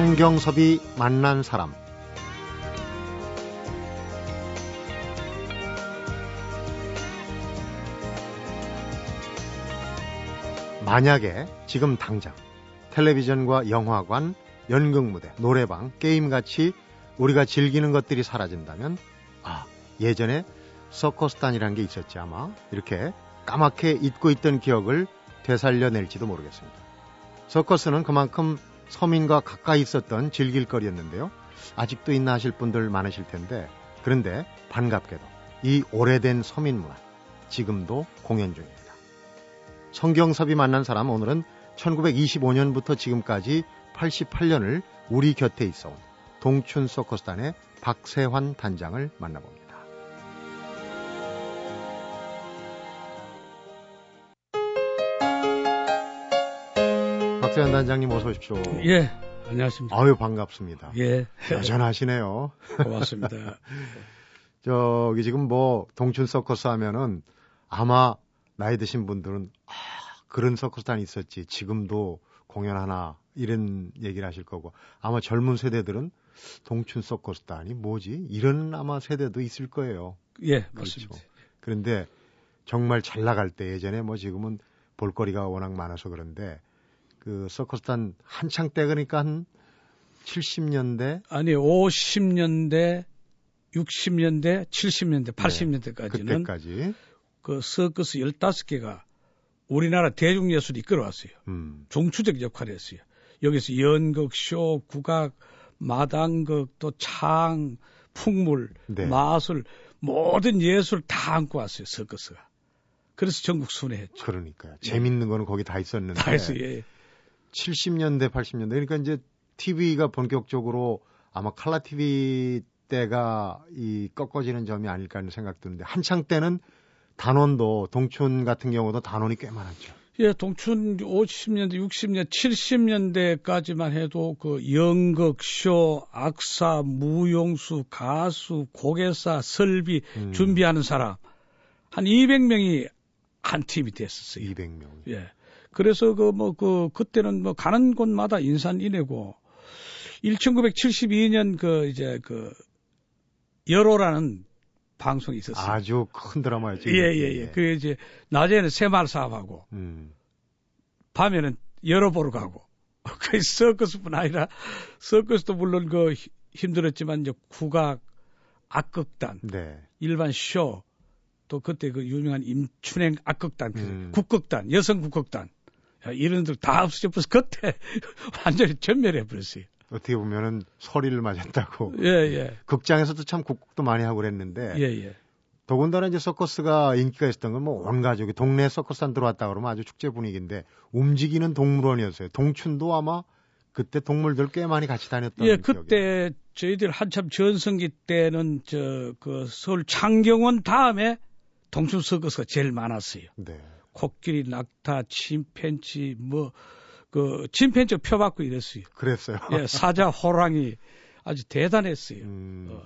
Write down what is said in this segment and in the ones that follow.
성경섭이 만난 사람 만약에 지금 당장 텔레비전과 영화관, 연극무대, 노래방, 게임같이 우리가 즐기는 것들이 사라진다면 아 예전에 서커스단이라는 게 있었지 아마 이렇게 까맣게 잊고 있던 기억을 되살려낼지도 모르겠습니다. 서커스는 그만큼 서민과 가까이 있었던 즐길거리였는데요. 아직도 있나 하실 분들 많으실 텐데 그런데 반갑게도 이 오래된 서민 문화 지금도 공연 중입니다. 성경섭이 만난 사람 오늘은 1925년부터 지금까지 88년을 우리 곁에 있어온 동춘 서커스단의 박세환 단장을 만나봅니다. 박세환 단장님 어서 오십시오. 예, 안녕하십니까. 아유 반갑습니다. 예. 여전하시네요. 고맙습니다. 저기 지금 뭐 동춘 서커스 하면은 아마 나이 드신 분들은 아, 그런 서커스단이 있었지. 지금도 공연하나 이런 얘기를 하실 거고 아마 젊은 세대들은 동춘 서커스단이 뭐지? 이런 아마 세대도 있을 거예요. 예, 그렇죠. 맞습니다. 그런데 정말 잘 나갈 때 예전에 뭐 지금은 볼거리가 워낙 많아서 그런데 그 서커스단 한창 때 그러니까 한 70년대 아니 50년대, 60년대, 70년대, 80년대까지는 그때까지 그 서커스 15개가 우리나라 대중예술이 이끌어왔어요. 음, 종추적 역할을 했어요. 여기서 연극, 쇼, 국악, 마당극, 또 창, 풍물, 네. 마술, 모든 예술 다 안고 왔어요, 서커스가. 그래서 전국 순회했죠. 그러니까요. 재밌는 거는 거기 다 있었는데 다 했어요. 예. 70년대, 80년대 그러니까 이제 TV가 본격적으로 아마 칼라 TV 때가 이 꺾어지는 점이 아닐까 하는 생각 드는데 한창 때는 단원도 동춘 같은 경우도 단원이 꽤 많았죠. 예, 동춘 50년대, 60년, 70년대까지만 해도 그 연극, 쇼, 악사, 무용수, 가수, 고개사, 설비 음, 준비하는 사람 한 200명이 한 팀이 됐었어요. 200명. 예. 그래서 그 뭐 그 그때는 뭐 가는 곳마다 인산인해고 1972년 그 이제 그 여로라는 방송이 있었어요. 아주 큰 드라마였죠. 예, 예, 예. 그 이제 낮에는 새마을 사업하고 음, 밤에는 열어보러 가고 그 서커스뿐 아니라 서커스도 물론 그 히- 힘들었지만 이제 국악, 악극단, 네. 일반 쇼, 또 그때 그 유명한 임춘행 악극단, 그 음. 국극단, 여성 국극단 야, 이런 들다 없어져 버려서 그때 완전히 전멸해 버렸어요. 어떻게 보면은 서리를 맞았다고. 예, 예, 극장에서도 참 국국도 많이 하고 그랬는데 예, 예. 더군다나 이제 서커스가 인기가 있었던 건 뭐 온 가족이 동네 서커스단 들어왔다 그러면 아주 축제 분위기인데 움직이는 동물원이었어요. 동춘도 아마 그때 동물들 꽤 많이 같이 다녔던 예, 기억이. 그때 저희들 한참 전성기 때는 저 그 서울 창경원 다음에 동춘 서커스가 제일 많았어요. 네. 코끼리, 낙타, 침팬지, 뭐, 그, 침팬지 펴받고 이랬어요. 그랬어요. 예, 사자, 호랑이 아주 대단했어요. 음, 어.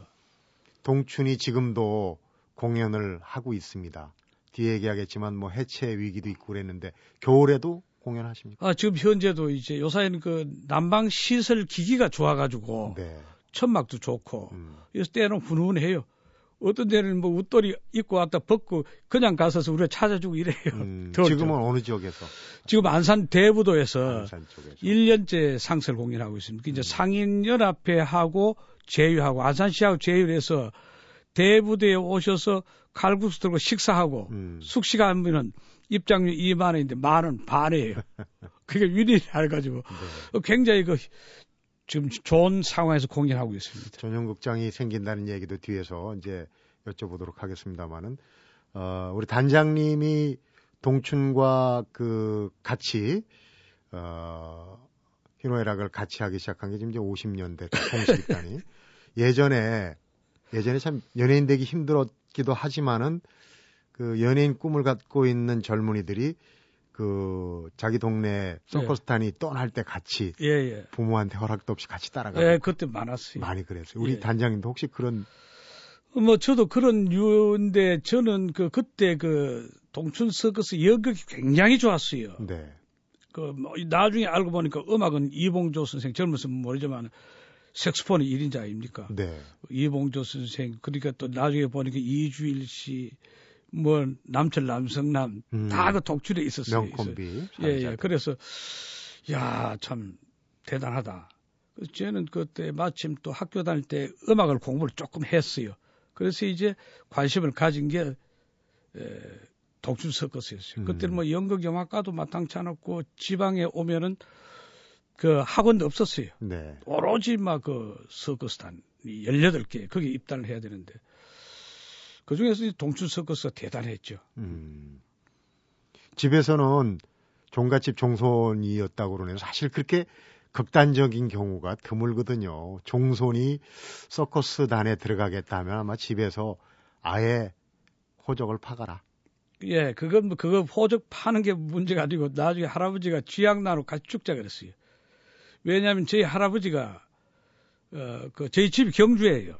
동춘이 지금도 공연을 하고 있습니다. 뒤에 얘기하겠지만 뭐 해체 위기도 있고 그랬는데 겨울에도 공연하십니까? 아, 지금 현재도 이제 요사이는 그 난방 시설 기기가 좋아가지고 네. 천막도 좋고 음, 그래서 때는 훈훈해요. 어떤 데는 뭐 웃돌이 입고 왔다 벗고 그냥 가서서 우리가 찾아주고 이래요. 음. 지금은 어느 지역에서? 지금 안산 대부도에서 안산 쪽에서. 1년째 상설 공연하고 있습니다. 이제 상인연합회 하고 제휴하고 안산시하고 제휴를 해서 대부대에 오셔서 칼국수 들고 식사하고 음, 숙식 하면은 입장료 2만 원인데 만 원 반이에요. 그게 윈이 해가지고 네. 굉장히 그 지금 좋은 상황에서 공연 하고 있습니다. 전용 극장이 생긴다는 얘기도 뒤에서 이제 여쭤보도록 하겠습니다만은 어, 우리 단장님이 동춘과 그 같이 어, 희노애락을 같이 하기 시작한 게 지금 이제 50년대 동시기간이 예전에 예전에 참 연예인 되기 힘들었기도 하지만은 그 연예인 꿈을 갖고 있는 젊은이들이 그 자기 동네 서커스탄이 떠날 때 같이 예, 예. 부모한테 허락도 없이 같이 따라가고 예, 그때 많았어요. 많이 그랬어요. 우리 예. 단장님도 혹시 그런 뭐 저도 그런 유인데 저는 그 그때 그 동춘 서커스 연극이 굉장히 좋았어요. 네. 그, 뭐, 나중에 알고 보니까 음악은 이봉조 선생 젊었으 모르지만 색스폰이 1인자 아닙니까? 네. 이봉조 선생, 그러니까 또 나중에 보니까 이주일 씨, 뭐, 남철 남성남, 음. 다그 독출에 있었어요. 명콤비. 예, 예. 그래서, 야, 참, 대단하다. 그래서 저는 그때 마침 또 학교 다닐 때 음악을 공부를 조금 했어요. 그래서 이제 관심을 가진 게, 에, 독출 서커스였어요. 음. 그때는 뭐 연극 영화과도 마땅치 않았고 지방에 오면은 그 학원도 없었어요. 네. 오로지 막 그 서커스단 18개 거기 입단을 해야 되는데 그 중에서 동춘 서커스가 대단했죠. 음. 집에서는 종갓집 종손이었다고 그러네요. 사실 그렇게 극단적인 경우가 드물거든요. 종손이 서커스단에 들어가겠다면 아마 집에서 아예 호적을 파가라. 예, 그건 뭐 그거 호적 파는 게 문제가 아니고 나중에 할아버지가 쥐약나로 같이 죽자 그랬어요. 왜냐하면 저희 할아버지가 어, 그 저희 집이 경주예요.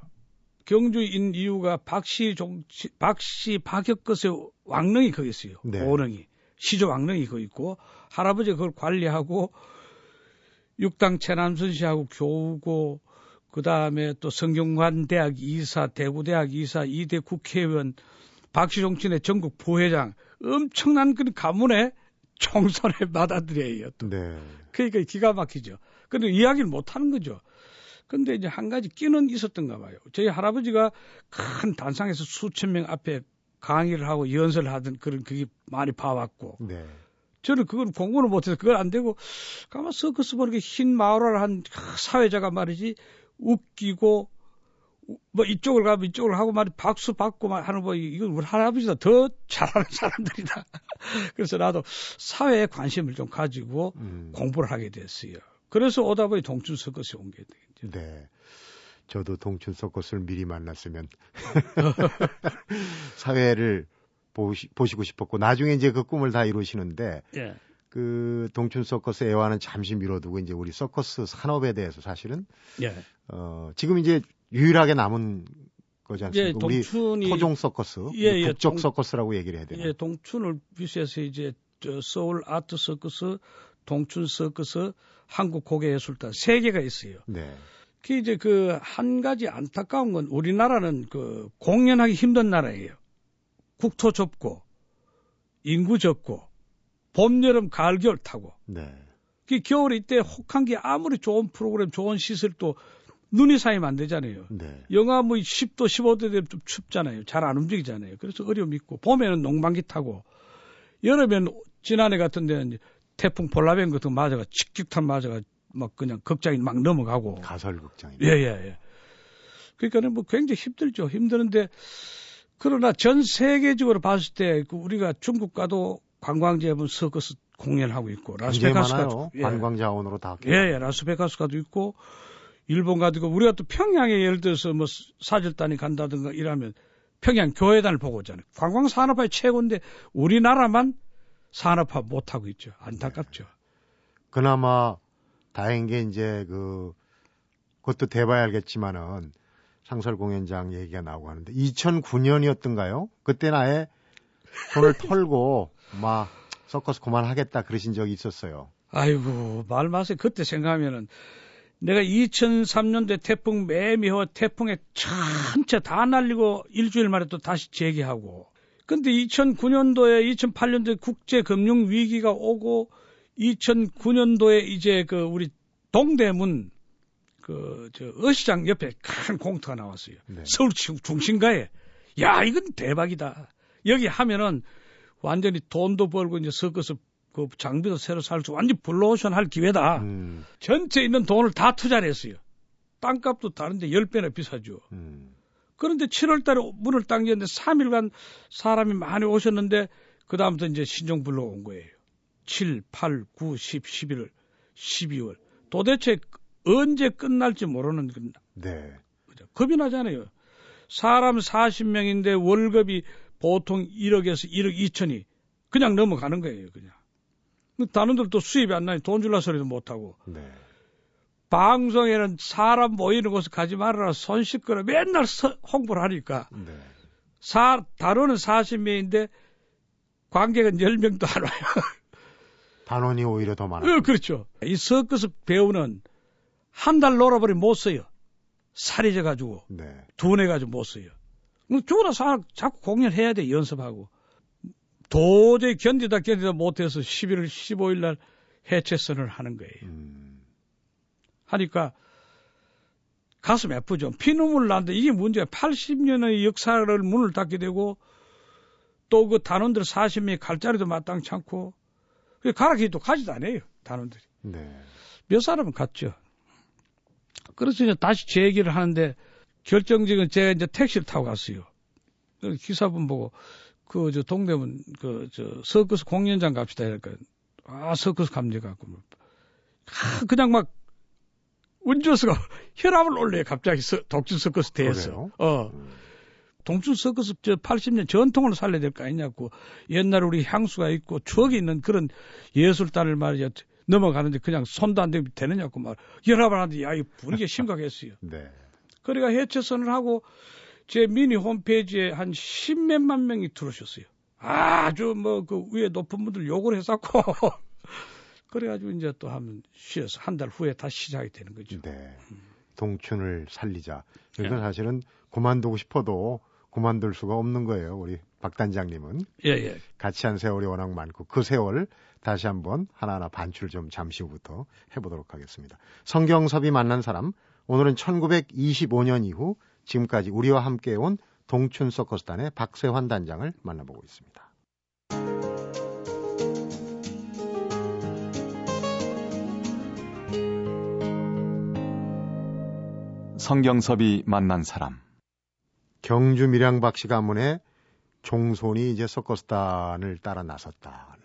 경주인 이유가 박씨 종 박씨 박혁것의 왕릉이 거기 있어요. 네. 오릉이 시조 왕릉이 거기 있고 할아버지가 그걸 관리하고 육당 최남선 씨하고 교우고 그 다음에 또 성균관 대학 이사, 대구대학 이사, 이대 국회의원 박시종친의 전국 부회장 엄청난 그 가문의 총선의 마다들이에요. 또. 네. 그러니까 기가 막히죠. 근데 이야기를 못 하는 거죠. 근데 이제 한 가지 끼는 있었던가 봐요. 저희 할아버지가 큰 단상에서 수천 명 앞에 강의를 하고 연설을 하던 그런 그게 많이 봐왔고. 네. 저는 그걸 공부를 못해서 그걸 안 되고 가만 서커스 보는 흰 마을을 한 사회자가 말이지 웃기고 뭐 이쪽을 가면 이쪽을 하고 말이 박수 받고 막 하는 거 이거 우리 할아버지보다 더 잘하는 사람들이다. 그래서 나도 사회에 관심을 좀 가지고 음. 공부를 하게 됐어요. 그래서 오다 보니 동춘 서커스에 온 게 되겠죠. 네. 저도 동춘 서커스를 미리 만났으면 사회를 보시, 보시고 싶었고 나중에 이제 그 꿈을 다 이루시는데 예. 그 동춘 서커스 애화는 잠시 미뤄두고 이제 우리 서커스 산업에 대해서 사실은 예. 어 지금 이제 유일하게 남은 거지 않습니까? 예, 동춘이, 우리 토종 서커스, 예, 예, 북적 동, 서커스라고 얘기를 해야 되나요? 예, 동춘을 비롯해서 이제 저 서울 아트 서커스, 동춘 서커스, 한국 고개예술단 세 개가 있어요. 네. 그 이제 그 한 가지 안타까운 건 우리나라는 그 공연하기 힘든 나라예요. 국토 좁고 인구 적고 봄, 여름, 가을, 겨울 타고. 네. 그 겨울에 이때 혹한 게 아무리 좋은 프로그램, 좋은 시설도 눈이 쌓이면 안 되잖아요. 네. 영하 뭐 10도, 15도 되면 좀 춥잖아요. 잘 안 움직이잖아요. 그래서 어려움이 있고, 봄에는 농방기 타고, 여름에는 지난해 같은 데는 태풍 볼라벤 같은 거 맞아가, 직격탄 맞아가, 막 그냥 극장이 막 넘어가고. 가설 극장이. 예, 예, 예. 그러니까는 뭐 굉장히 힘들죠. 힘드는데, 그러나 전 세계적으로 봤을 때, 그 우리가 중국 가도 관광지에는 서커스 공연을 하고 있고 라스베가스가 예. 관광 자원으로 다 예, 예, 라스베가스 가도 있고 일본 가도 있고 우리가 또 평양에 예를 들어서 뭐 사절단이 간다든가 이러면 평양 교회단을 보고 오잖아요. 관광 산업화의 최고인데 우리나라만 산업화 못 하고 있죠. 안타깝죠. 네. 그나마 다행인 게 이제 그 그것도 대봐야 알겠지만은 상설 공연장 얘기가 나오고 하는데 2009년이었던가요? 그때는 아예 돈을 털고 막 서커스 그만하겠다 그러신 적이 있었어요. 아이고 말 마세요. 그때 생각하면은 내가 2003년도에 태풍 매미호 태풍에 전체 다 날리고 일주일 만에 또 다시 재개하고 근데 2009년도에 2008년도에 국제 금융 위기가 오고 2009년도에 이제 그 우리 동대문 그저 어시장 옆에 큰 공터가 나왔어요. 네. 서울 중심가에 야 이건 대박이다. 여기 하면은 완전히 돈도 벌고 이제 섞어서 그 장비도 새로 살 수 완전 블루오션 할 기회다. 음. 전체 있는 돈을 다 투자를 했어요. 땅값도 다른데 10배나 비싸죠. 음. 그런데 7월 달에 문을 당겼는데 3일간 사람이 많이 오셨는데 그다음부터 이제 신종불로 온 거예요. 7, 8, 9, 10, 11월, 12월. 도대체 언제 끝날지 모르는 그 네. 그죠? 겁이 나잖아요. 사람 40명인데 월급이 보통 1억에서 1억 2천이 그냥 넘어가는 거예요, 그냥. 다른 들도 수입이 안 나니 돈 줄라 소리도 못하고. 네. 방송에는 사람 모이는 곳에 가지 말아라, 손 씻거라, 맨날 서, 홍보를 하니까. 네. 사, 단어는 40명인데 관객은 10명도 안 와요. 단원이 오히려 더 많아. 어, 그렇죠. 이 서커스 배우는 한 달 놀아버리면 못 써요. 살이 져가지고 네. 둔해가지고 못 써요. 뭐 죽어라 자꾸 공연해야 돼 연습하고. 도저히 견디다 견디다 못해서 11월 15일 날 해체선을 하는 거예요. 음. 하니까 가슴 아프죠. 피눈물 나는데 이게 문제야. 80년의 역사를 문을 닫게 되고 또 그 단원들 40명이 갈 자리도 마땅치 않고 가라키도 가지도 않아요. 단원들이. 네. 몇 사람은 갔죠. 그래서 이제 다시 재얘기를 하는데 결정적인 제가 이제 택시를 타고 갔어요. 기사분 보고 그 저 동대문 그 저 서커스 공연장 갑시다 이러니까 아 서커스 갑니까? 그 아, 그냥 막 운전수가 혈압을 올려요 갑자기 서, 독준 서커스 대에서. 어. 음. 동춘 서커스 저 80년 전통을 살려야 될 거 아니냐고 옛날 우리 향수가 있고 추억이 있는 그런 예술단을 말이야 넘어가는데 그냥 손도 안 대면 되느냐고 말 연합을 하는데 야, 이 분위기가 심각했어요. 네. 그러니까 해체선을 하고 제 미니 홈페이지에 한 십몇만 명이 들어오셨어요. 아주 뭐 그 위에 높은 분들 욕을 했었고 그래가지고 이제 또 하면 쉬어서 한 달 후에 다시 시작이 되는 거죠. 네. 동춘을 살리자. 이건 예. 사실은 그만두고 싶어도 그만둘 수가 없는 거예요. 우리 박 단장님은. 예, 예. 같이 한 세월이 워낙 많고 그 세월 다시 한번 하나하나 반출 좀 잠시 후부터 해보도록 하겠습니다. 성경섭이 만난 사람, 오늘은 1925년 이후 지금까지 우리와 함께 온 동춘 서커스단의 박세환 단장을 만나보고 있습니다. 성경섭이 만난 사람 경주 밀양박씨 가문의 종손이 이제 서커스단을 따라 나섰다.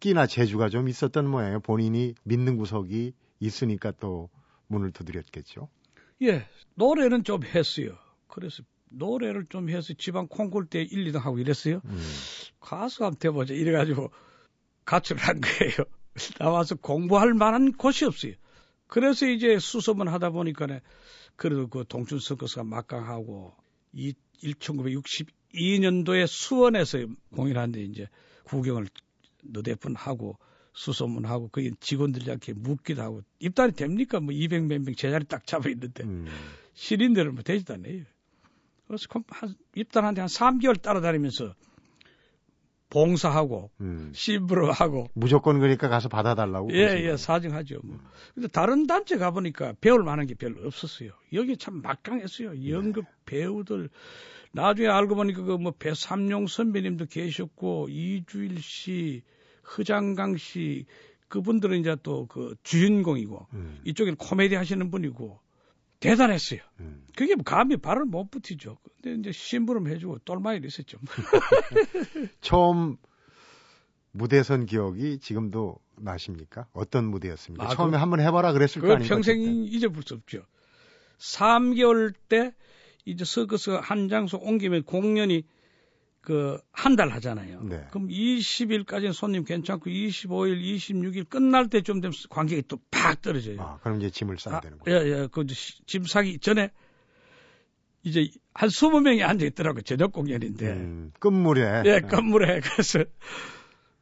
끼나 재주가 좀 있었던 모양이에요. 본인이 믿는 구석이 있으니까 또 문을 두드렸겠죠. 예, 노래는 좀 했어요. 그래서 노래를 좀 해서 지방 콩쿨 때 1, 2등 하고 이랬어요. 음. 가수 한번 돼보자. 이래가지고 가출을 한 거예요. 나와서 공부할 만한 곳이 없어요. 그래서 이제 수소문 하다 보니까는 그래도 그 동춘 서커스가 막강하고 이 1962년도에 수원에서 공연하는데 이제 구경을 너댓분 하고 수소문하고 그 직원들한테 묻기도 하고 입단이 됩니까? 뭐 200몇 명 제자리 딱 잡아 있는데 음. 시인들은 뭐 되지도 않아요. 그래서 한 입단한테 한 3개월 따라다니면서 봉사하고 음. 심부름하고 무조건 그러니까 가서 받아달라고 예예 예, 사정하죠 뭐 근데 다른 단체 가보니까 배울 만한 게 별로 없었어요 여기 참 막강했어요 연극 네. 배우들 나중에 알고 보니까 그 뭐 배삼룡 선배님도 계셨고 이주일 씨 허장강 씨 그분들은 이제 또 그 주인공이고 음. 이쪽에는 코미디 하시는 분이고 대단했어요. 음. 그게 뭐 감히 발을 못 붙이죠. 근데 이제 심부름 해주고 똘마이 있었죠. 처음 무대선 기억이 지금도 나십니까? 어떤 무대였습니까? 아, 처음에 그, 한번 해봐라 그랬을 거 아니에요? 평생 잊어볼 수 없죠. 3개월 때 이제 서커스 한 장소 옮기면 공연이 그 한 달 하잖아요. 네. 그럼 20일까지는 손님 괜찮고 25일, 26일 끝날 때좀 되면 관객이 또 팍 떨어져요. 아, 그럼 이제 짐을 싸야 아, 되는 거예요. 예, 예. 그짐 사기 전에 이제 한 20명이 앉아 있더라고요. 저녁 공연인데. 음, 끝물에. 예, 끝물에. 그래서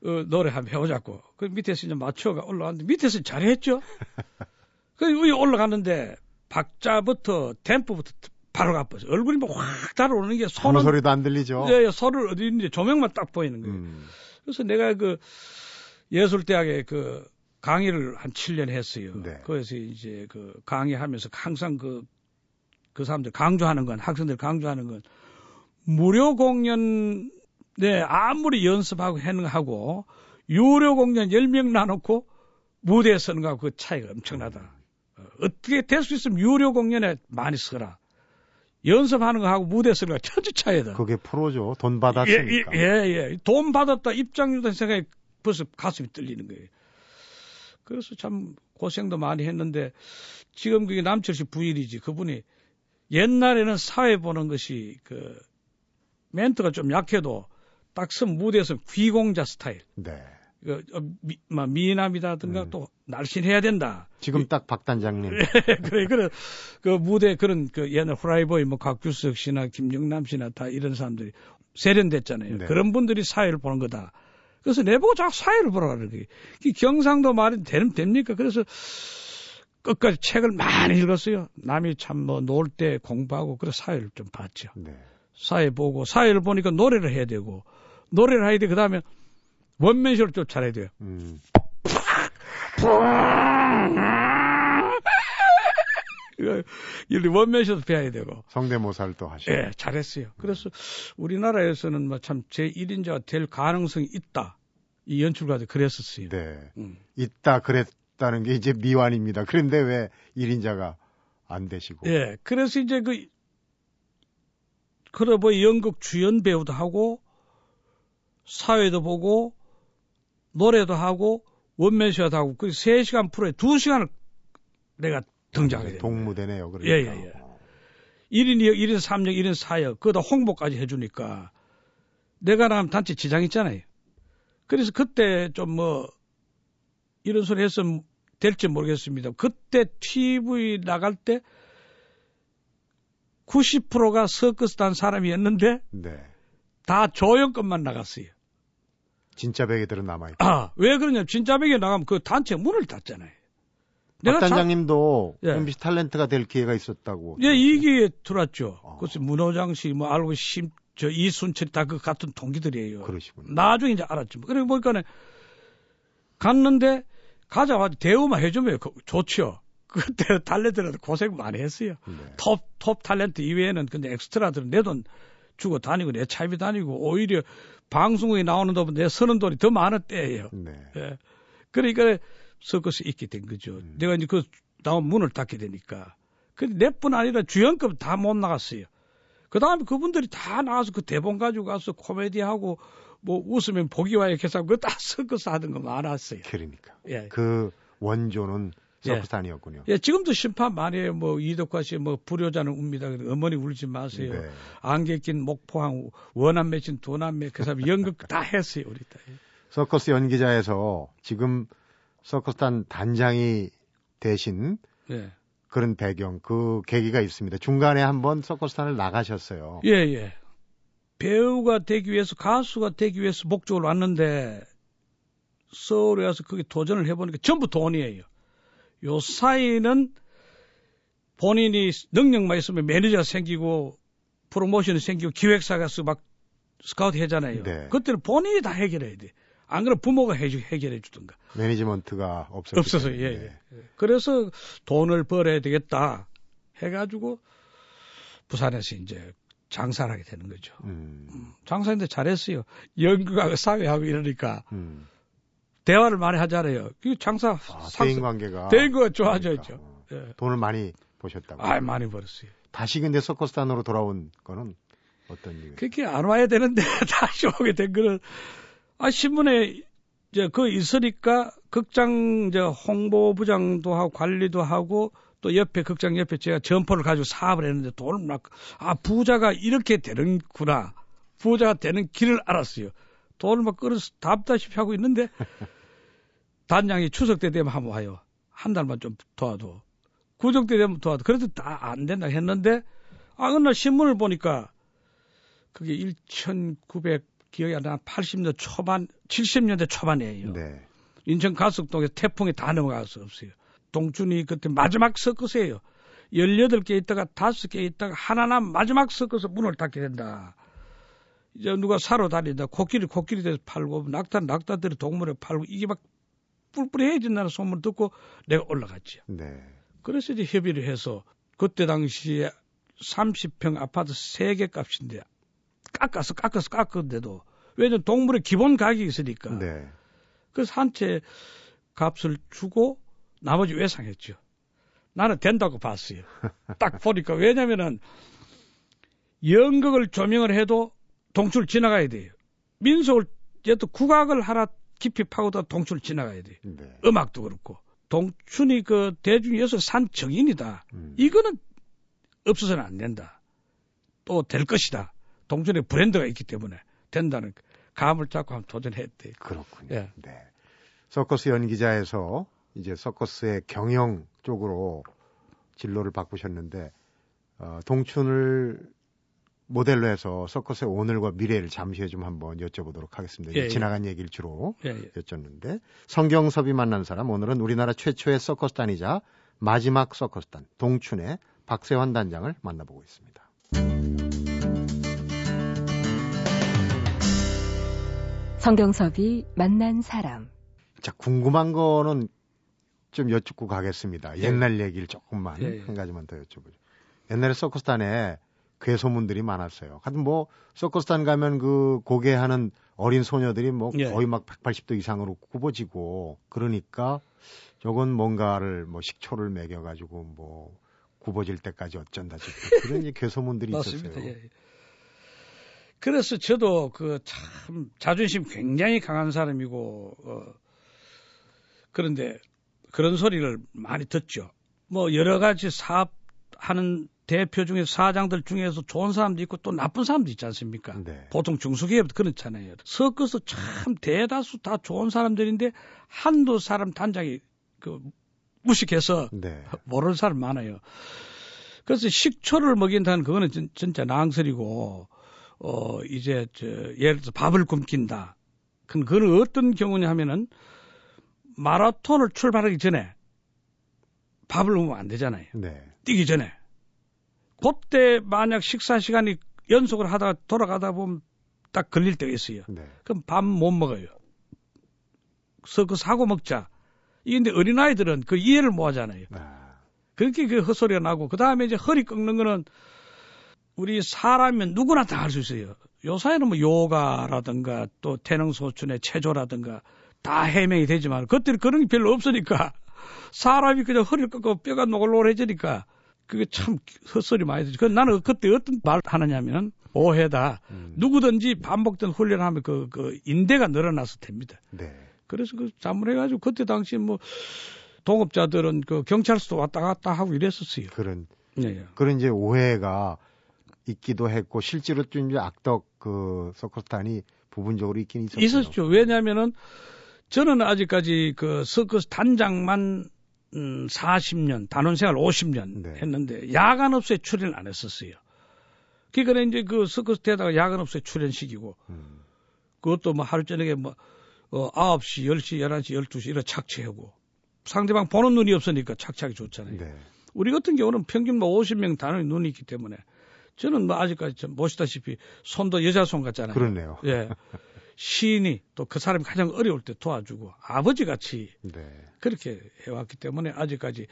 어, 노래 한번 해보자고. 그 밑에서 이제 맞춰가 올라왔는데 밑에서 잘했죠. 그 위에 올라갔는데 박자부터 템포부터 바로 가버려. 얼굴이 뭐확 달아오르는 게 손은 소리도 안 들리죠. 예, 예, 손을 어디 있는지 조명만 딱 보이는 거예요. 음. 그래서 내가 그 예술대학에 그 강의를 한 7년 했어요. 네. 그래서 이제 그 강의하면서 항상 그, 그 사람들 강조하는 건, 학생들 강조하는 건, 무료 공연, 네, 아무리 연습하고 하는 하고, 유료 공연 10명 나놓고 무대에 서는 거하고 그 차이가 엄청나다. 음. 어떻게 될 수 있으면 유료 공연에 많이 서라. 연습하는 거하고 무대 쓰는 거 천지 차이다. 그게 프로죠. 돈 받았으니까. 예, 예, 예. 돈 받았다 입장료다 생각에 벌써 가슴이 뚫리는 거예요. 그래서 참 고생도 많이 했는데 지금 그게 남철 씨 부인이지. 그분이 옛날에는 사회 보는 것이 그 멘트가 좀 약해도 딱선 무대에서 귀공자 스타일. 네. 그, 어, 미, 뭐, 미남이라든가 음. 또 날씬해야 된다. 지금 딱 박 단장님. 그래, 그래. 그 무대 그런 그 옛날 후라이보이 뭐 곽규석 씨나 김영남 씨나 다 이런 사람들이 세련됐잖아요. 네. 그런 분들이 사회를 보는 거다. 그래서 내보고 자꾸 사회를 보라 그러는 거예요. 경상도 말이 되는 됩니까? 그래서 끝까지 책을 많이 읽었어요. 남이 참 뭐 놀 때 공부하고 그래서 사회를 좀 봤죠. 네. 사회 보고 사회를 보니까 노래를 해야 되고 노래를 해야 돼. 그다음에 원맨쇼를 쫓아내야 돼요. 음. 이 원맨쇼도 배워야 되고. 성대모사를 또 하시고. 예, 잘했어요. 그래서 우리나라에서는 뭐참 제1인자가 될 가능성이 있다. 이 연출가도 그랬었어요. 네. 음. 있다 그랬다는 게 이제 미완입니다. 그런데 왜 1인자가 안 되시고. 예. 그래서 이제 그, 뭐 연극 주연 배우도 하고, 사회도 보고, 노래도 하고, 원맨쇼도 하고, 그 3시간 프로에 2시간을 내가 등장하게 됩니다. 동무대네요. 그러니까. 예, 예, 예. 1인 2역, 1인 3역, 1인 4역, 그거다 홍보까지 해주니까 내가 나가면 단체 지장 있잖아요. 그래서 그때 좀 뭐 이런 소리 했으면 될지 모르겠습니다. 그때 TV 나갈 때 90%가 서커스 단 사람이었는데 네. 다 조연급만 나갔어요. 진짜 베개들은 남아있고. 아, 왜 그러냐. 진짜 베개 나가면 그 단체 문을 닫잖아요. 박 단장님도 자, 예. MBC 탤런트가 될 기회가 있었다고. 예, 이 기회에 들어왔죠. 어. 그래서 문호장 씨, 뭐 알고 심, 저 이순철 다 그 같은 동기들이에요. 그러시군요. 나중에 이제 알았죠. 그래 보니까는 갔는데 가자마자 대우만 해주면 좋죠. 그때 탤런트라도 고생 많이 했어요. 네. 톱, 톱 탤런트 이외에는 근데 엑스트라들은 내 돈 주고 다니고 내 차비 다니고 오히려 방송국에 나오는 돈보다 내 쓰는 돈이 더 많은 때예요. 네. 예. 그러니까 서커스 있게 된 거죠. 음. 내가 이제 그 나온 문을 닫게 되니까. 근데 내뿐 아니라 주연급 다 못 나갔어요. 그 다음에 그분들이 다 나와서 그 대본 가지고 가서 코미디하고 뭐 웃으면 보기와 이렇게 해서 그거 다 서커스 하던 거 많았어요. 그러니까. 예. 그 원조는 서커스 예. 아니었군요. 예, 지금도 심판 많이 해요. 뭐 이덕화 씨, 뭐 불효자는 웁니다. 어머니 울지 마세요. 네. 안개 낀 목포항 원한 맺힌 도남매 그 사람 연극 다 했어요, 우리 딸. 서커스 연기자에서 지금 서커스단 단장이 되신 네. 그런 배경, 그 계기가 있습니다. 중간에 한번 서커스단을 나가셨어요. 예, 예. 배우가 되기 위해서, 가수가 되기 위해서 목적으로 왔는데, 서울에 와서 거기 도전을 해보니까 전부 돈이에요. 요 사이는 본인이 능력만 있으면 매니저가 생기고, 프로모션이 생기고, 기획사가 막 스카우트 하잖아요. 네. 그때는 본인이 다 해결해야 돼. 안 그러면 부모가 해, 해결해 주든가. 매니지먼트가 없어서. 없어서, 예, 예. 그래서 돈을 벌어야 되겠다 해가지고 부산에서 이제 장사를 하게 되는 거죠. 음. 음 장사인데 잘했어요. 연극하고 사회하고 이러니까. 음. 대화를 많이 하잖아요. 그 장사 아, 대인 관계가 대인 관계가 좋아졌죠. 그러니까. 어. 예. 돈을 많이 보셨다고. 아, 많이 벌었어요. 다시 근데 서커스단으로 돌아온 거는 어떤 이유? 그렇게 안 와야 되는데 다시 오게 된 거는 아, 신문에 이제 그 있으니까 극장 이제 홍보부장도 하고 관리도 하고 또 옆에 극장 옆에 제가 점포를 가지고 사업을 했는데 돈을 막, 아, 부자가 이렇게 되는구나. 부자가 되는 길을 알았어요. 돈을 막 끌어서 답다시피 하고 있는데 단장이 추석 때 되면 한번 와요. 한 달만 좀 도와도. 구정 때 되면 도와도. 그래도 다 안 된다 했는데 아, 어느 날 신문을 보니까 그게 1,900 기억이 안 나. 80년대 초반, 70년대 초반이에요. 네. 인천 가석동에 태풍이 다 넘어가서 없어요. 동준이 그때 마지막 서커스예요. 18개 있다가 5개 있다가 하나나 마지막 서커스 문을 닫게 된다. 이제 누가 사러 다니다 코끼리 코끼리 돼서 팔고 낙타 낙타들이 동물에 팔고 이게 막 뿔뿔해진다는 소문 듣고 내가 올라갔죠. 네. 그래서 이제 협의를 해서 그때 당시에 30평 아파트 3개 값인데 깎아서 깎아서 깎았는데도 왜냐면 동물의 기본 가격이 있으니까. 네. 그래서 한 채 값을 주고 나머지 외상했죠. 나는 된다고 봤어요. 딱 보니까 왜냐면은 연극을 조명을 해도 동출 지나가야 돼요. 민속을 얘도 국악을 하나 깊이 파고다 동출 지나가야 돼요. 네. 음악도 그렇고 동춘이 그 대중에서 산 정인이다. 음. 이거는 없어서는 안 된다. 또 될 것이다. 동전에 브랜드가 있기 때문에 된다는 감을 잡고 한번 도전했대. 그렇군요. 예. 네. 서커스 연기자에서 이제 서커스의 경영 쪽으로 진로를 바꾸셨는데 어, 동춘을 모델로 해서 서커스의 오늘과 미래를 잠시 후에 좀 한번 여쭤보도록 하겠습니다. 예, 예. 지나간 얘기를 주로 예, 예. 여쭙는데 성경섭이 만난 사람 오늘은 우리나라 최초의 서커스단이자 마지막 서커스단 동춘의 박세환 단장을 만나보고 있습니다. 성경섭이 만난 사람. 자 궁금한 거는 좀 여쭙고 가겠습니다. 예. 옛날 얘기를 조금만 예, 예. 한 가지만 더 여쭤보죠. 옛날에 서커스단에 괴소문들이 많았어요. 하여튼 뭐 서커스단 가면 그 고개하는 어린 소녀들이 뭐 예. 거의 막 180도 이상으로 굽어지고 그러니까 저건 뭔가를 뭐 식초를 먹여 가지고 뭐 굽어질 때까지 어쩐다 싶은 그런 괴소문들이. 있었어요. 예, 예. 그래서 저도 그 참 자존심 굉장히 강한 사람이고 어, 그런데 그런 소리를 많이 듣죠. 뭐 여러 가지 사업하는 대표 중에 사장들 중에서 좋은 사람도 있고 또 나쁜 사람도 있지 않습니까? 네. 보통 중소기업도 그렇잖아요. 섞어서 참 대다수 다 좋은 사람들인데 한두 사람 단장이 그 무식해서 네. 모르는 사람 많아요. 그래서 식초를 먹인다는 그거는 진, 진짜 낭설이고 어 이제 저 예를 들어 밥을 굶긴다. 그 그건 어떤 경우냐 하면은 마라톤을 출발하기 전에 밥을 먹으면 안 되잖아요. 네. 뛰기 전에. 그때 만약 식사 시간이 연속을 하다가 돌아가다 보면 딱 걸릴 때가 있어요. 네. 그럼 밥 못 먹어요. 섞어 사고 먹자. 이게 근데 어린아이들은 그 이해를 못 하잖아요. 아, 그렇게 그 헛소리가 나고, 그 다음에 이제 허리 꺾는 거는 우리 사람이면 누구나 다 할 수 있어요. 요사이는 뭐 요가라든가 또 태능소춘의 체조라든가 다 해명이 되지만 그때는 그런 게 별로 없으니까 사람이 그냥 허리를 꺾고 뼈가 노골노골해지니까 그게 참 헛소리 많이 듣죠. 그 나는 그때 어떤 말 하느냐면 오해다. 음, 누구든지 반복된 훈련하면 그, 그 인대가 늘어나서 됩니다. 네. 그래서 그 자문해가지고 그때 당시 뭐 동업자들은 그 경찰서도 왔다 갔다 하고 이랬었어요. 그런 네. 그런 이제 오해가 있기도 했고 실제로 좀 이제 악덕 그 서커스단이 부분적으로 있긴 있었죠. 있었죠. 왜냐면은 저는 아직까지 그 서커스 단장만 음, 40년, 단원생활 50년 네. 했는데 야간업소에 출연 안 했었어요. 그러니까 이제 그 서커스 대다가 야간업소에 출연시키고 음, 그것도 뭐 하루 저녁에 뭐 어, 9시, 10시, 11시, 12시 이렇게 착취하고 상대방 보는 눈이 없으니까 착취하기 좋잖아요. 네. 우리 같은 경우는 평균 뭐 50명 단원이 눈이 있기 때문에 저는 뭐 아직까지 좀 보시다시피 손도 여자 손 같잖아요. 그렇네요. 예. 시인이 또 그 사람이 가장 어려울 때 도와주고 아버지 같이 네. 그렇게 해왔기 때문에 아직까지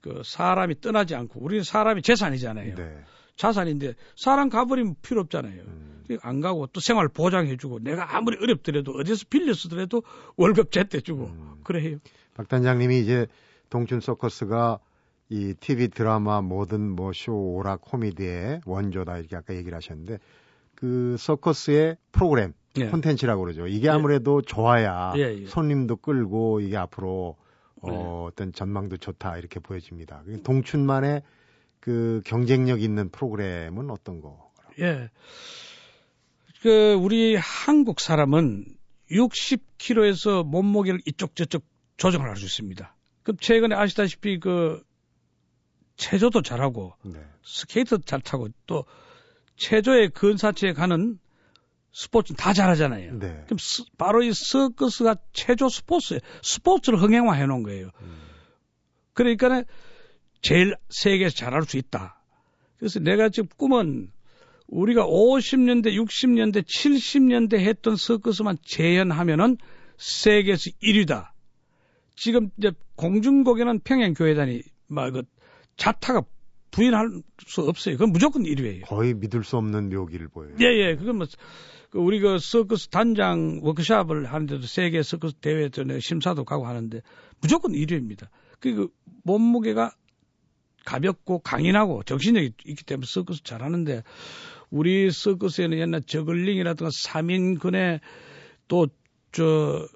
그 사람이 떠나지 않고 우리는 사람이 재산이잖아요. 네. 자산인데 사람 가버리면 필요 없잖아요. 음, 안 가고 또 생활 보장해주고 내가 아무리 어렵더라도 어디서 빌려 쓰더라도 월급 제때 주고 음. 그래 해요. 박 단장님이 이제 동춘 서커스가 이 TV 드라마 모든 뭐 쇼 오락 코미디의 원조다 이렇게 아까 얘기를 하셨는데 그 서커스의 프로그램 예. 콘텐츠라고 그러죠. 이게 아무래도 좋아야 예, 예. 손님도 끌고 이게 앞으로 어, 네. 어떤 전망도 좋다 이렇게 보여집니다. 그 동춘만의 그 경쟁력 있는 프로그램은 어떤 거? 예. 그 우리 한국 사람은 60kg에서 몸무게를 이쪽 저쪽 조정을 할 수 있습니다. 그럼 최근에 아시다시피 그 체조도 잘하고 네. 스케이트도 잘 타고 또 체조의 근사치에 가는 스포츠 다 잘하잖아요. 네. 그럼 스- 바로 이 서커스가 체조 스포츠 스포츠를 흥행화해 놓은 거예요. 음, 그러니까 제일 세계에서 잘할 수 있다. 그래서 내가 지금 꿈은 우리가 50년대, 60년대, 70년대 했던 서커스만 재현하면은 세계에서 1위다. 지금 이제 공중고개는 평양교회단이 막그 자타가 부인할 수 없어요. 그건 무조건 1위예요. 거의 믿을 수 없는 묘기를 보여요. 예, 예. 그건 뭐, 그 우리 그 서커스 단장 워크샵을 하는데도 세계 서커스 대회 전에 심사도 가고 하는데 무조건 1위입니다. 그 몸무게가 가볍고 강인하고 정신력이 있기 때문에 서커스 잘하는데 우리 서커스에는 옛날 저글링이라든가 3인근에 또 저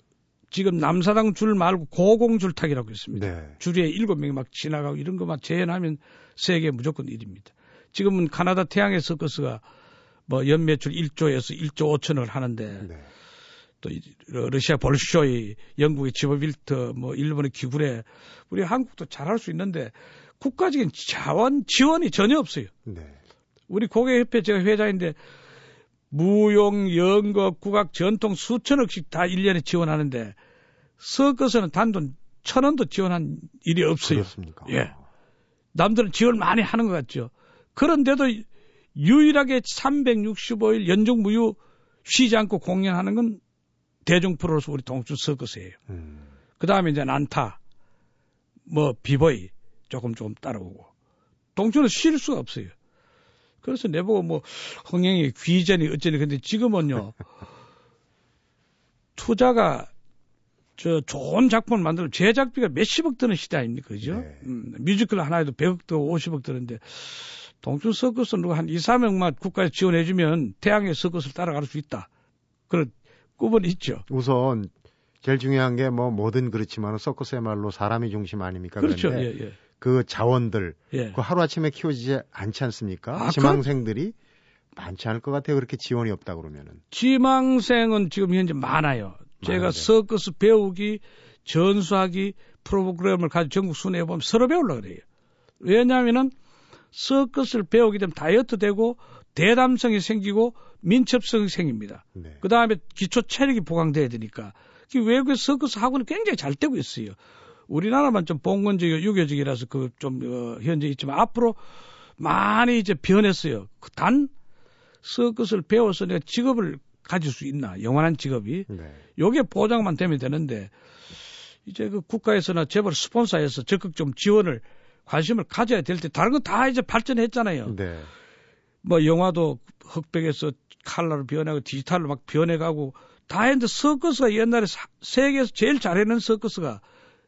지금 남사당 줄 말고 고공줄 타기라고 있습니다. 네. 줄에 일곱 명이 막 지나가고 이런 것만 재현하면 세계 무조건 1위입니다. 지금은 카나다 태양의 서커스가 뭐 연매출 1조에서 1조 5천을 하는데 네. 또 이- 러시아 볼쇼이, 영국의 지버빌트, 뭐 일본의 기구레, 우리 한국도 잘할 수 있는데 국가적인 자원 지원이 전혀 없어요. 네. 우리 고객협회 제가 회장인데 무용, 연극, 국악, 전통 수천억씩 다 1년에 지원하는데 서커스는 단돈 천 원도 지원한 일이 없어요. 그렇습니까? 예. 남들은 지원 많이 하는 것 같죠. 그런데도 유일하게 365일 연중 무휴 쉬지 않고 공연하는 건 대중 프로로서 우리 동춘 서커스예요. 음. 그 다음에 이제 난타, 뭐 비보이 조금 조금 따라오고 동춘은 쉴 수가 없어요. 그래서 내보고 뭐 흥행의 귀재니 어쩌니 근데 지금은요 투자가 저 좋은 작품을 만들면 제작비가 몇십억 드는 시대 아닙니까 그죠? 네. 음, 뮤지컬 하나에도 100억 더 50억 드는데 동춘 서커스 누가 한 2, 3억만 국가에서 지원해주면 태양의 서커스를 따라갈 수 있다. 그런 꿈은 있죠. 우선 제일 중요한 게 뭐 뭐든 그렇지만 서커스야말로 사람이 중심 아닙니까? 그렇죠. 예, 예. 그 자원들 예. 그 하루아침에 키워지지 않지 않습니까? 아, 지망생들이 많지 않을 것 같아요. 그렇게 지원이 없다 그러면은. 지망생은 지금 현재 많아요. 제가. 서커스 배우기, 전수하기 프로그램을 가지고 전국 순회해 보면 서로 배우려고 그래요. 왜냐하면은 서커스를 배우게 되면 다이어트 되고 대담성이 생기고 민첩성이 생깁니다. 네. 그 다음에 기초 체력이 보강돼야 되니까. 그 외국의 서커스 학원이 굉장히 잘 되고 있어요. 우리나라만 좀 봉건적이고 유교적이라서 그 좀 어, 현재 있지만 앞으로 많이 이제 변했어요. 그단 서커스를 배워서 내가 직업을 가질 수 있나 영원한 직업이 네. 요게 보장만 되면 되는데 이제 그 국가에서나 재벌 스폰서에서 적극 좀 지원을 관심을 가져야 될 때 다른 건다 이제 발전했잖아요. 네. 뭐 영화도 흑백에서 칼라로 변하고 디지털로 막 변해가고 다 했는데 서커스가 옛날에 사- 세계에서 제일 잘해낸 서커스가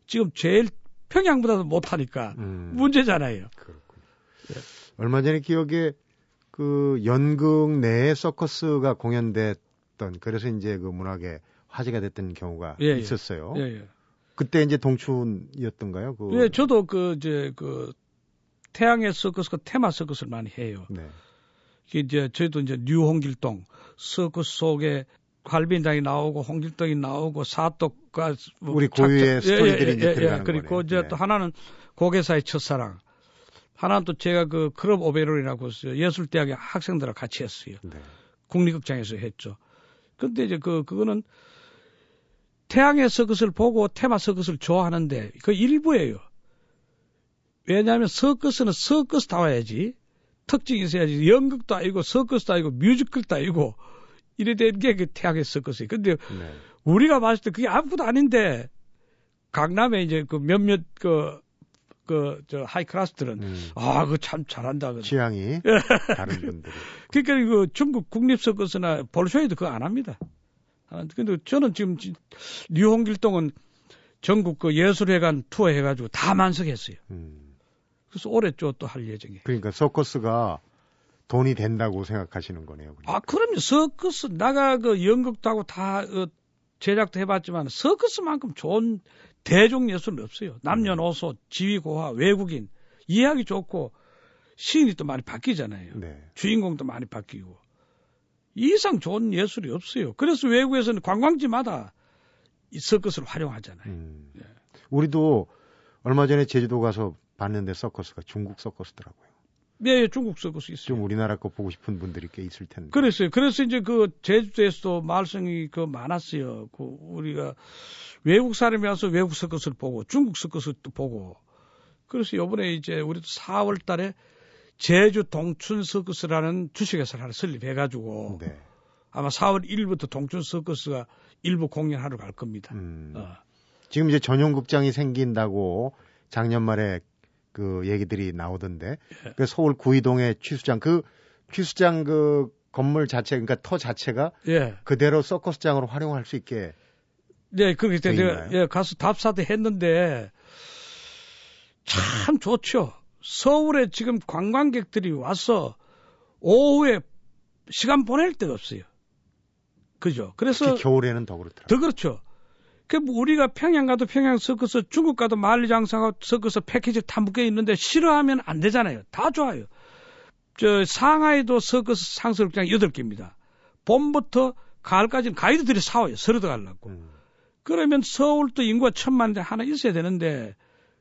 지금 제일 평양보다도 못하니까 음. 문제잖아요. 그렇군요. 얼마 전에 기억에 그 연극 내에 서커스가 공연됐던 그래서 이제 그 문학에 화제가 됐던 경우가 예, 예. 있었어요. 예, 예. 그때 이제 동춘이었던가요? 그 예, 저도 그 이제 그 태양의 서커스가 테마 서커스를 많이 해요. 네. 이제 저희도 이제 New 홍길동 서커스 속에 활빈당이 나오고 홍길동이 나오고 사또가 뭐 우리 작전- 고유의 스토리들이 이제 들어가는 그리고 거네요. 이제 네. 또 하나는 곡예사의 첫사랑. 하나는 또 제가 그 클럽 오베론이라고 예술대학의 학생들하고 같이 했어요. 네. 국립극장에서 했죠. 근데 이제 그 그거는 태양의 서커스를 보고 테마 서커스를 좋아하는데 그 일부예요. 왜냐하면 서커스는 서커스 다와야지 특징이 있어야지 연극도 아니고 서커스도 아니고 뮤지컬도 아니고 이래 된 게 그 태양의 서커스예요. 근데 네. 우리가 봤을 때 그게 아무것도 아닌데 강남에 이제 그 몇몇 그 그저 하이클래스들은 음. 아 그거 참 잘한다. 그 취향이 다른 분들이. 그러니까 그 중국 국립 서커스나 볼쇼이도 그거 안 합니다. 아, 근데 저는 지금 지- 류홍길동은 전국 그 예술회관 투어 해가지고 다 만석했어요. 음. 그래서 올해 또또할 예정이에요. 그러니까 서커스가 돈이 된다고 생각하시는 거네요. 그러니까. 아, 그럼요. 서커스, 나가 그 연극도 하고 다 어, 제작도 해봤지만 서커스만큼 좋은 대중 예술은 없어요. 남녀노소, 지휘고화, 외국인 이해하기 좋고 시인이 또 많이 바뀌잖아요. 네. 주인공도 많이 바뀌고 이 이상 좋은 예술이 없어요. 그래서 외국에서는 관광지마다 이 서커스를 활용하잖아요. 음. 예. 우리도 얼마 전에 제주도 가서 봤는데 서커스가 중국 서커스더라고요. 네, 중국 서커스 있어요. 좀 우리나라 거 보고 싶은 분들이 꽤 있을 텐데. 그랬어요. 그래서 이제 그 제주도에서도 말썽이 그 많았어요. 그 우리가 외국 사람이 와서 외국 서커스를 보고 중국 서커스도 보고 그래서 요번에 이제 우리도 4월 달에 제주 동춘 서커스라는 주식회사를 하나 설립해가지고 네. 아마 4월 1일부터 동춘 서커스가 일부 공연하러 갈 겁니다. 음. 어. 지금 이제 전용 극장이 생긴다고 작년 말에 그 얘기들이 나오던데. 예. 그 서울 구이동의 취수장 그 취수장 그 건물 자체 그러니까 터 자체가 예. 그대로 서커스장으로 활용할 수 있게 네, 그렇게 있나요? 예, 가서 답사도 했는데 참 좋죠. 서울에 지금 관광객들이 와서 오후에 시간 보낼 데가 없어요. 그죠? 그래서 특히 겨울에는 더 그렇더라고요. 더 그렇죠. 그 우리가 평양 가도 평양 서커스, 중국 가도 만리장성 서커스 패키지 다 묶여 있는데 싫어하면 안 되잖아요. 다 좋아요. 저 상하이도 서커스 상설극장 8개입니다. 봄부터 가을까지는 가이드들이 사와요. 서로 들어가려고. 음. 그러면 서울도 인구가 천만인데 하나 있어야 되는데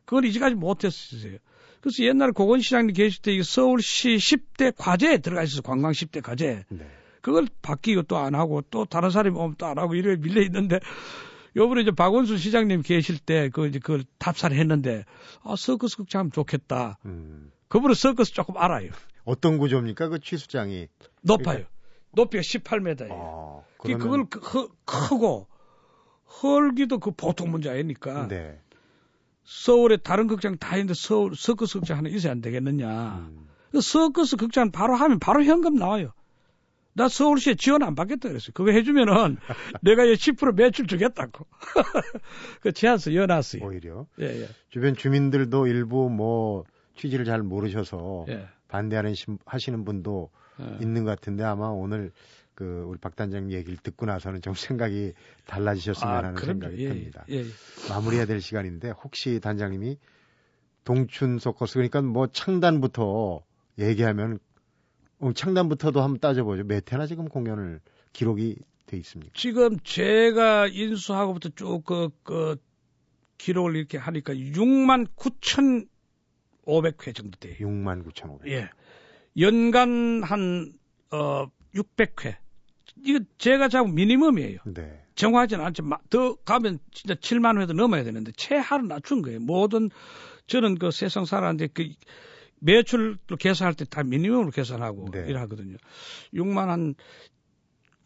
그걸 이제까지 못했어요. 그래서 옛날 고건시장님 계실 때이 서울시 10대 과제에 들어가 있어서 관광 10대 과제. 네. 그걸 바뀌고 또 안 하고 또 다른 사람이 오면 또 안 하고 이래 밀려 있는데 요번에 이제 박원순 시장님 계실 때 그 이제 그걸 답사를 했는데 아 서커스 극장 좋겠다. 음. 그분은 서커스 조금 알아요. 어떤 구조입니까? 그 취수장이. 높아요. 높이가 18m예요. 어, 그 그러면- 그걸 크, 크- 크고 헐기도 그 보통 문제 아니니까 네. 서울에 다른 극장 다 있는데 서울 서커스 극장 하나 있어야 안 되겠느냐. 음. 그 서커스 극장 바로 하면 바로 현금 나와요. 나 서울시에 지원 안 받겠다 그랬어요. 그거 해주면은 내가 10% 매출 주겠다고. 그 제안서 내놨어요. 오히려 예, 예, 주변 주민들도 일부 뭐 취지를 잘 모르셔서 예. 반대하는 신- 하시는 분도 예. 있는 것 같은데 아마 오늘 그 우리 박 단장님 얘기를 듣고 나서는 좀 생각이 달라지셨으면 하는 아, 그럼요. 생각이 예, 듭니다. 예, 예. 마무리해야 될 시간인데 혹시 단장님이 동춘 서커스 그러니까 뭐 창단부터 얘기하면 어, 창단부터도 한번 따져보죠. 몇 회나 지금 공연을 기록이 돼 있습니까? 지금 제가 인수하고부터 쭉 그, 그 기록을 이렇게 하니까 6만 9,500회 정도 돼요. 6만 9,500. 예. 연간 한, 어, 600회. 이거 제가 자고 미니멈이에요. 네. 정확하지는 않지만 더 가면 진짜 7만 회도 넘어야 되는데 최하를 낮춘 거예요. 모든 저는 그 세상 사람한테 그 매출로 계산할 때 다 미니멈으로 계산하고 네. 일하거든요. 6만 한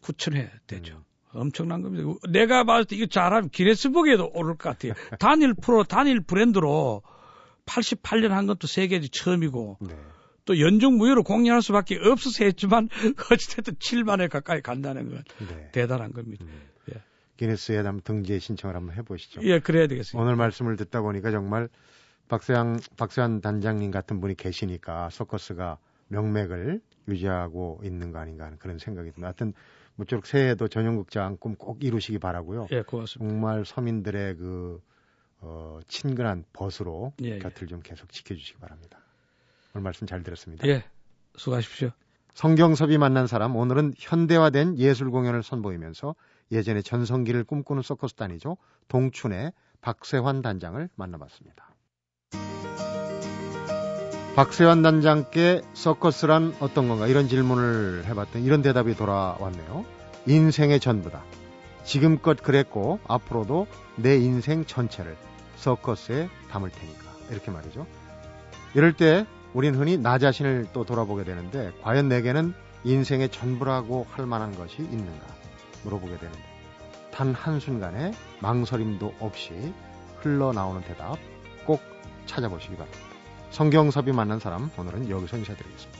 9천 회 되죠. 음. 엄청난 겁니다. 내가 봤을 때 이거 잘하면 기네스북에도 오를 것 같아요. 단일 프로, 단일 브랜드로 88년 한 것도 세계 처음이고 네. 또 연중 무휴로 공연할 수밖에 없어서 했지만 어찌됐든 7만 회 가까이 간다는 건 네. 대단한 겁니다. 음. 예. 기네스에 한번 등재 신청을 한번 해보시죠. 예, 그래야 되겠습니다. 오늘 말씀을 듣다 보니까 정말 박세양, 박세환 단장님 같은 분이 계시니까 서커스가 명맥을 유지하고 있는 거 아닌가 하는 그런 생각이 듭니다. 하여튼 모쪼록 새해에도 전용극장 꿈 꼭 이루시기 바라고요. 예, 고맙습니다. 정말 서민들의 그 어, 친근한 벗으로 예, 예. 곁을 좀 계속 지켜주시기 바랍니다. 오늘 말씀 잘 들었습니다. 예, 수고하십시오. 성경섭이 만난 사람 오늘은 현대화된 예술 공연을 선보이면서 예전의 전성기를 꿈꾸는 서커스단이죠. 동춘의 박세환 단장을 만나봤습니다. 박세환 단장께 서커스란 어떤 건가 이런 질문을 해봤더니 이런 대답이 돌아왔네요. 인생의 전부다. 지금껏 그랬고 앞으로도 내 인생 전체를 서커스에 담을 테니까 이렇게 말이죠. 이럴 때 우린 흔히 나 자신을 또 돌아보게 되는데 과연 내게는 인생의 전부라고 할 만한 것이 있는가 물어보게 되는데 단 한순간의 망설임도 없이 흘러나오는 대답 꼭 찾아보시기 바랍니다. 성경섭이 만난 사람 오늘은 여기서 인사드리겠습니다.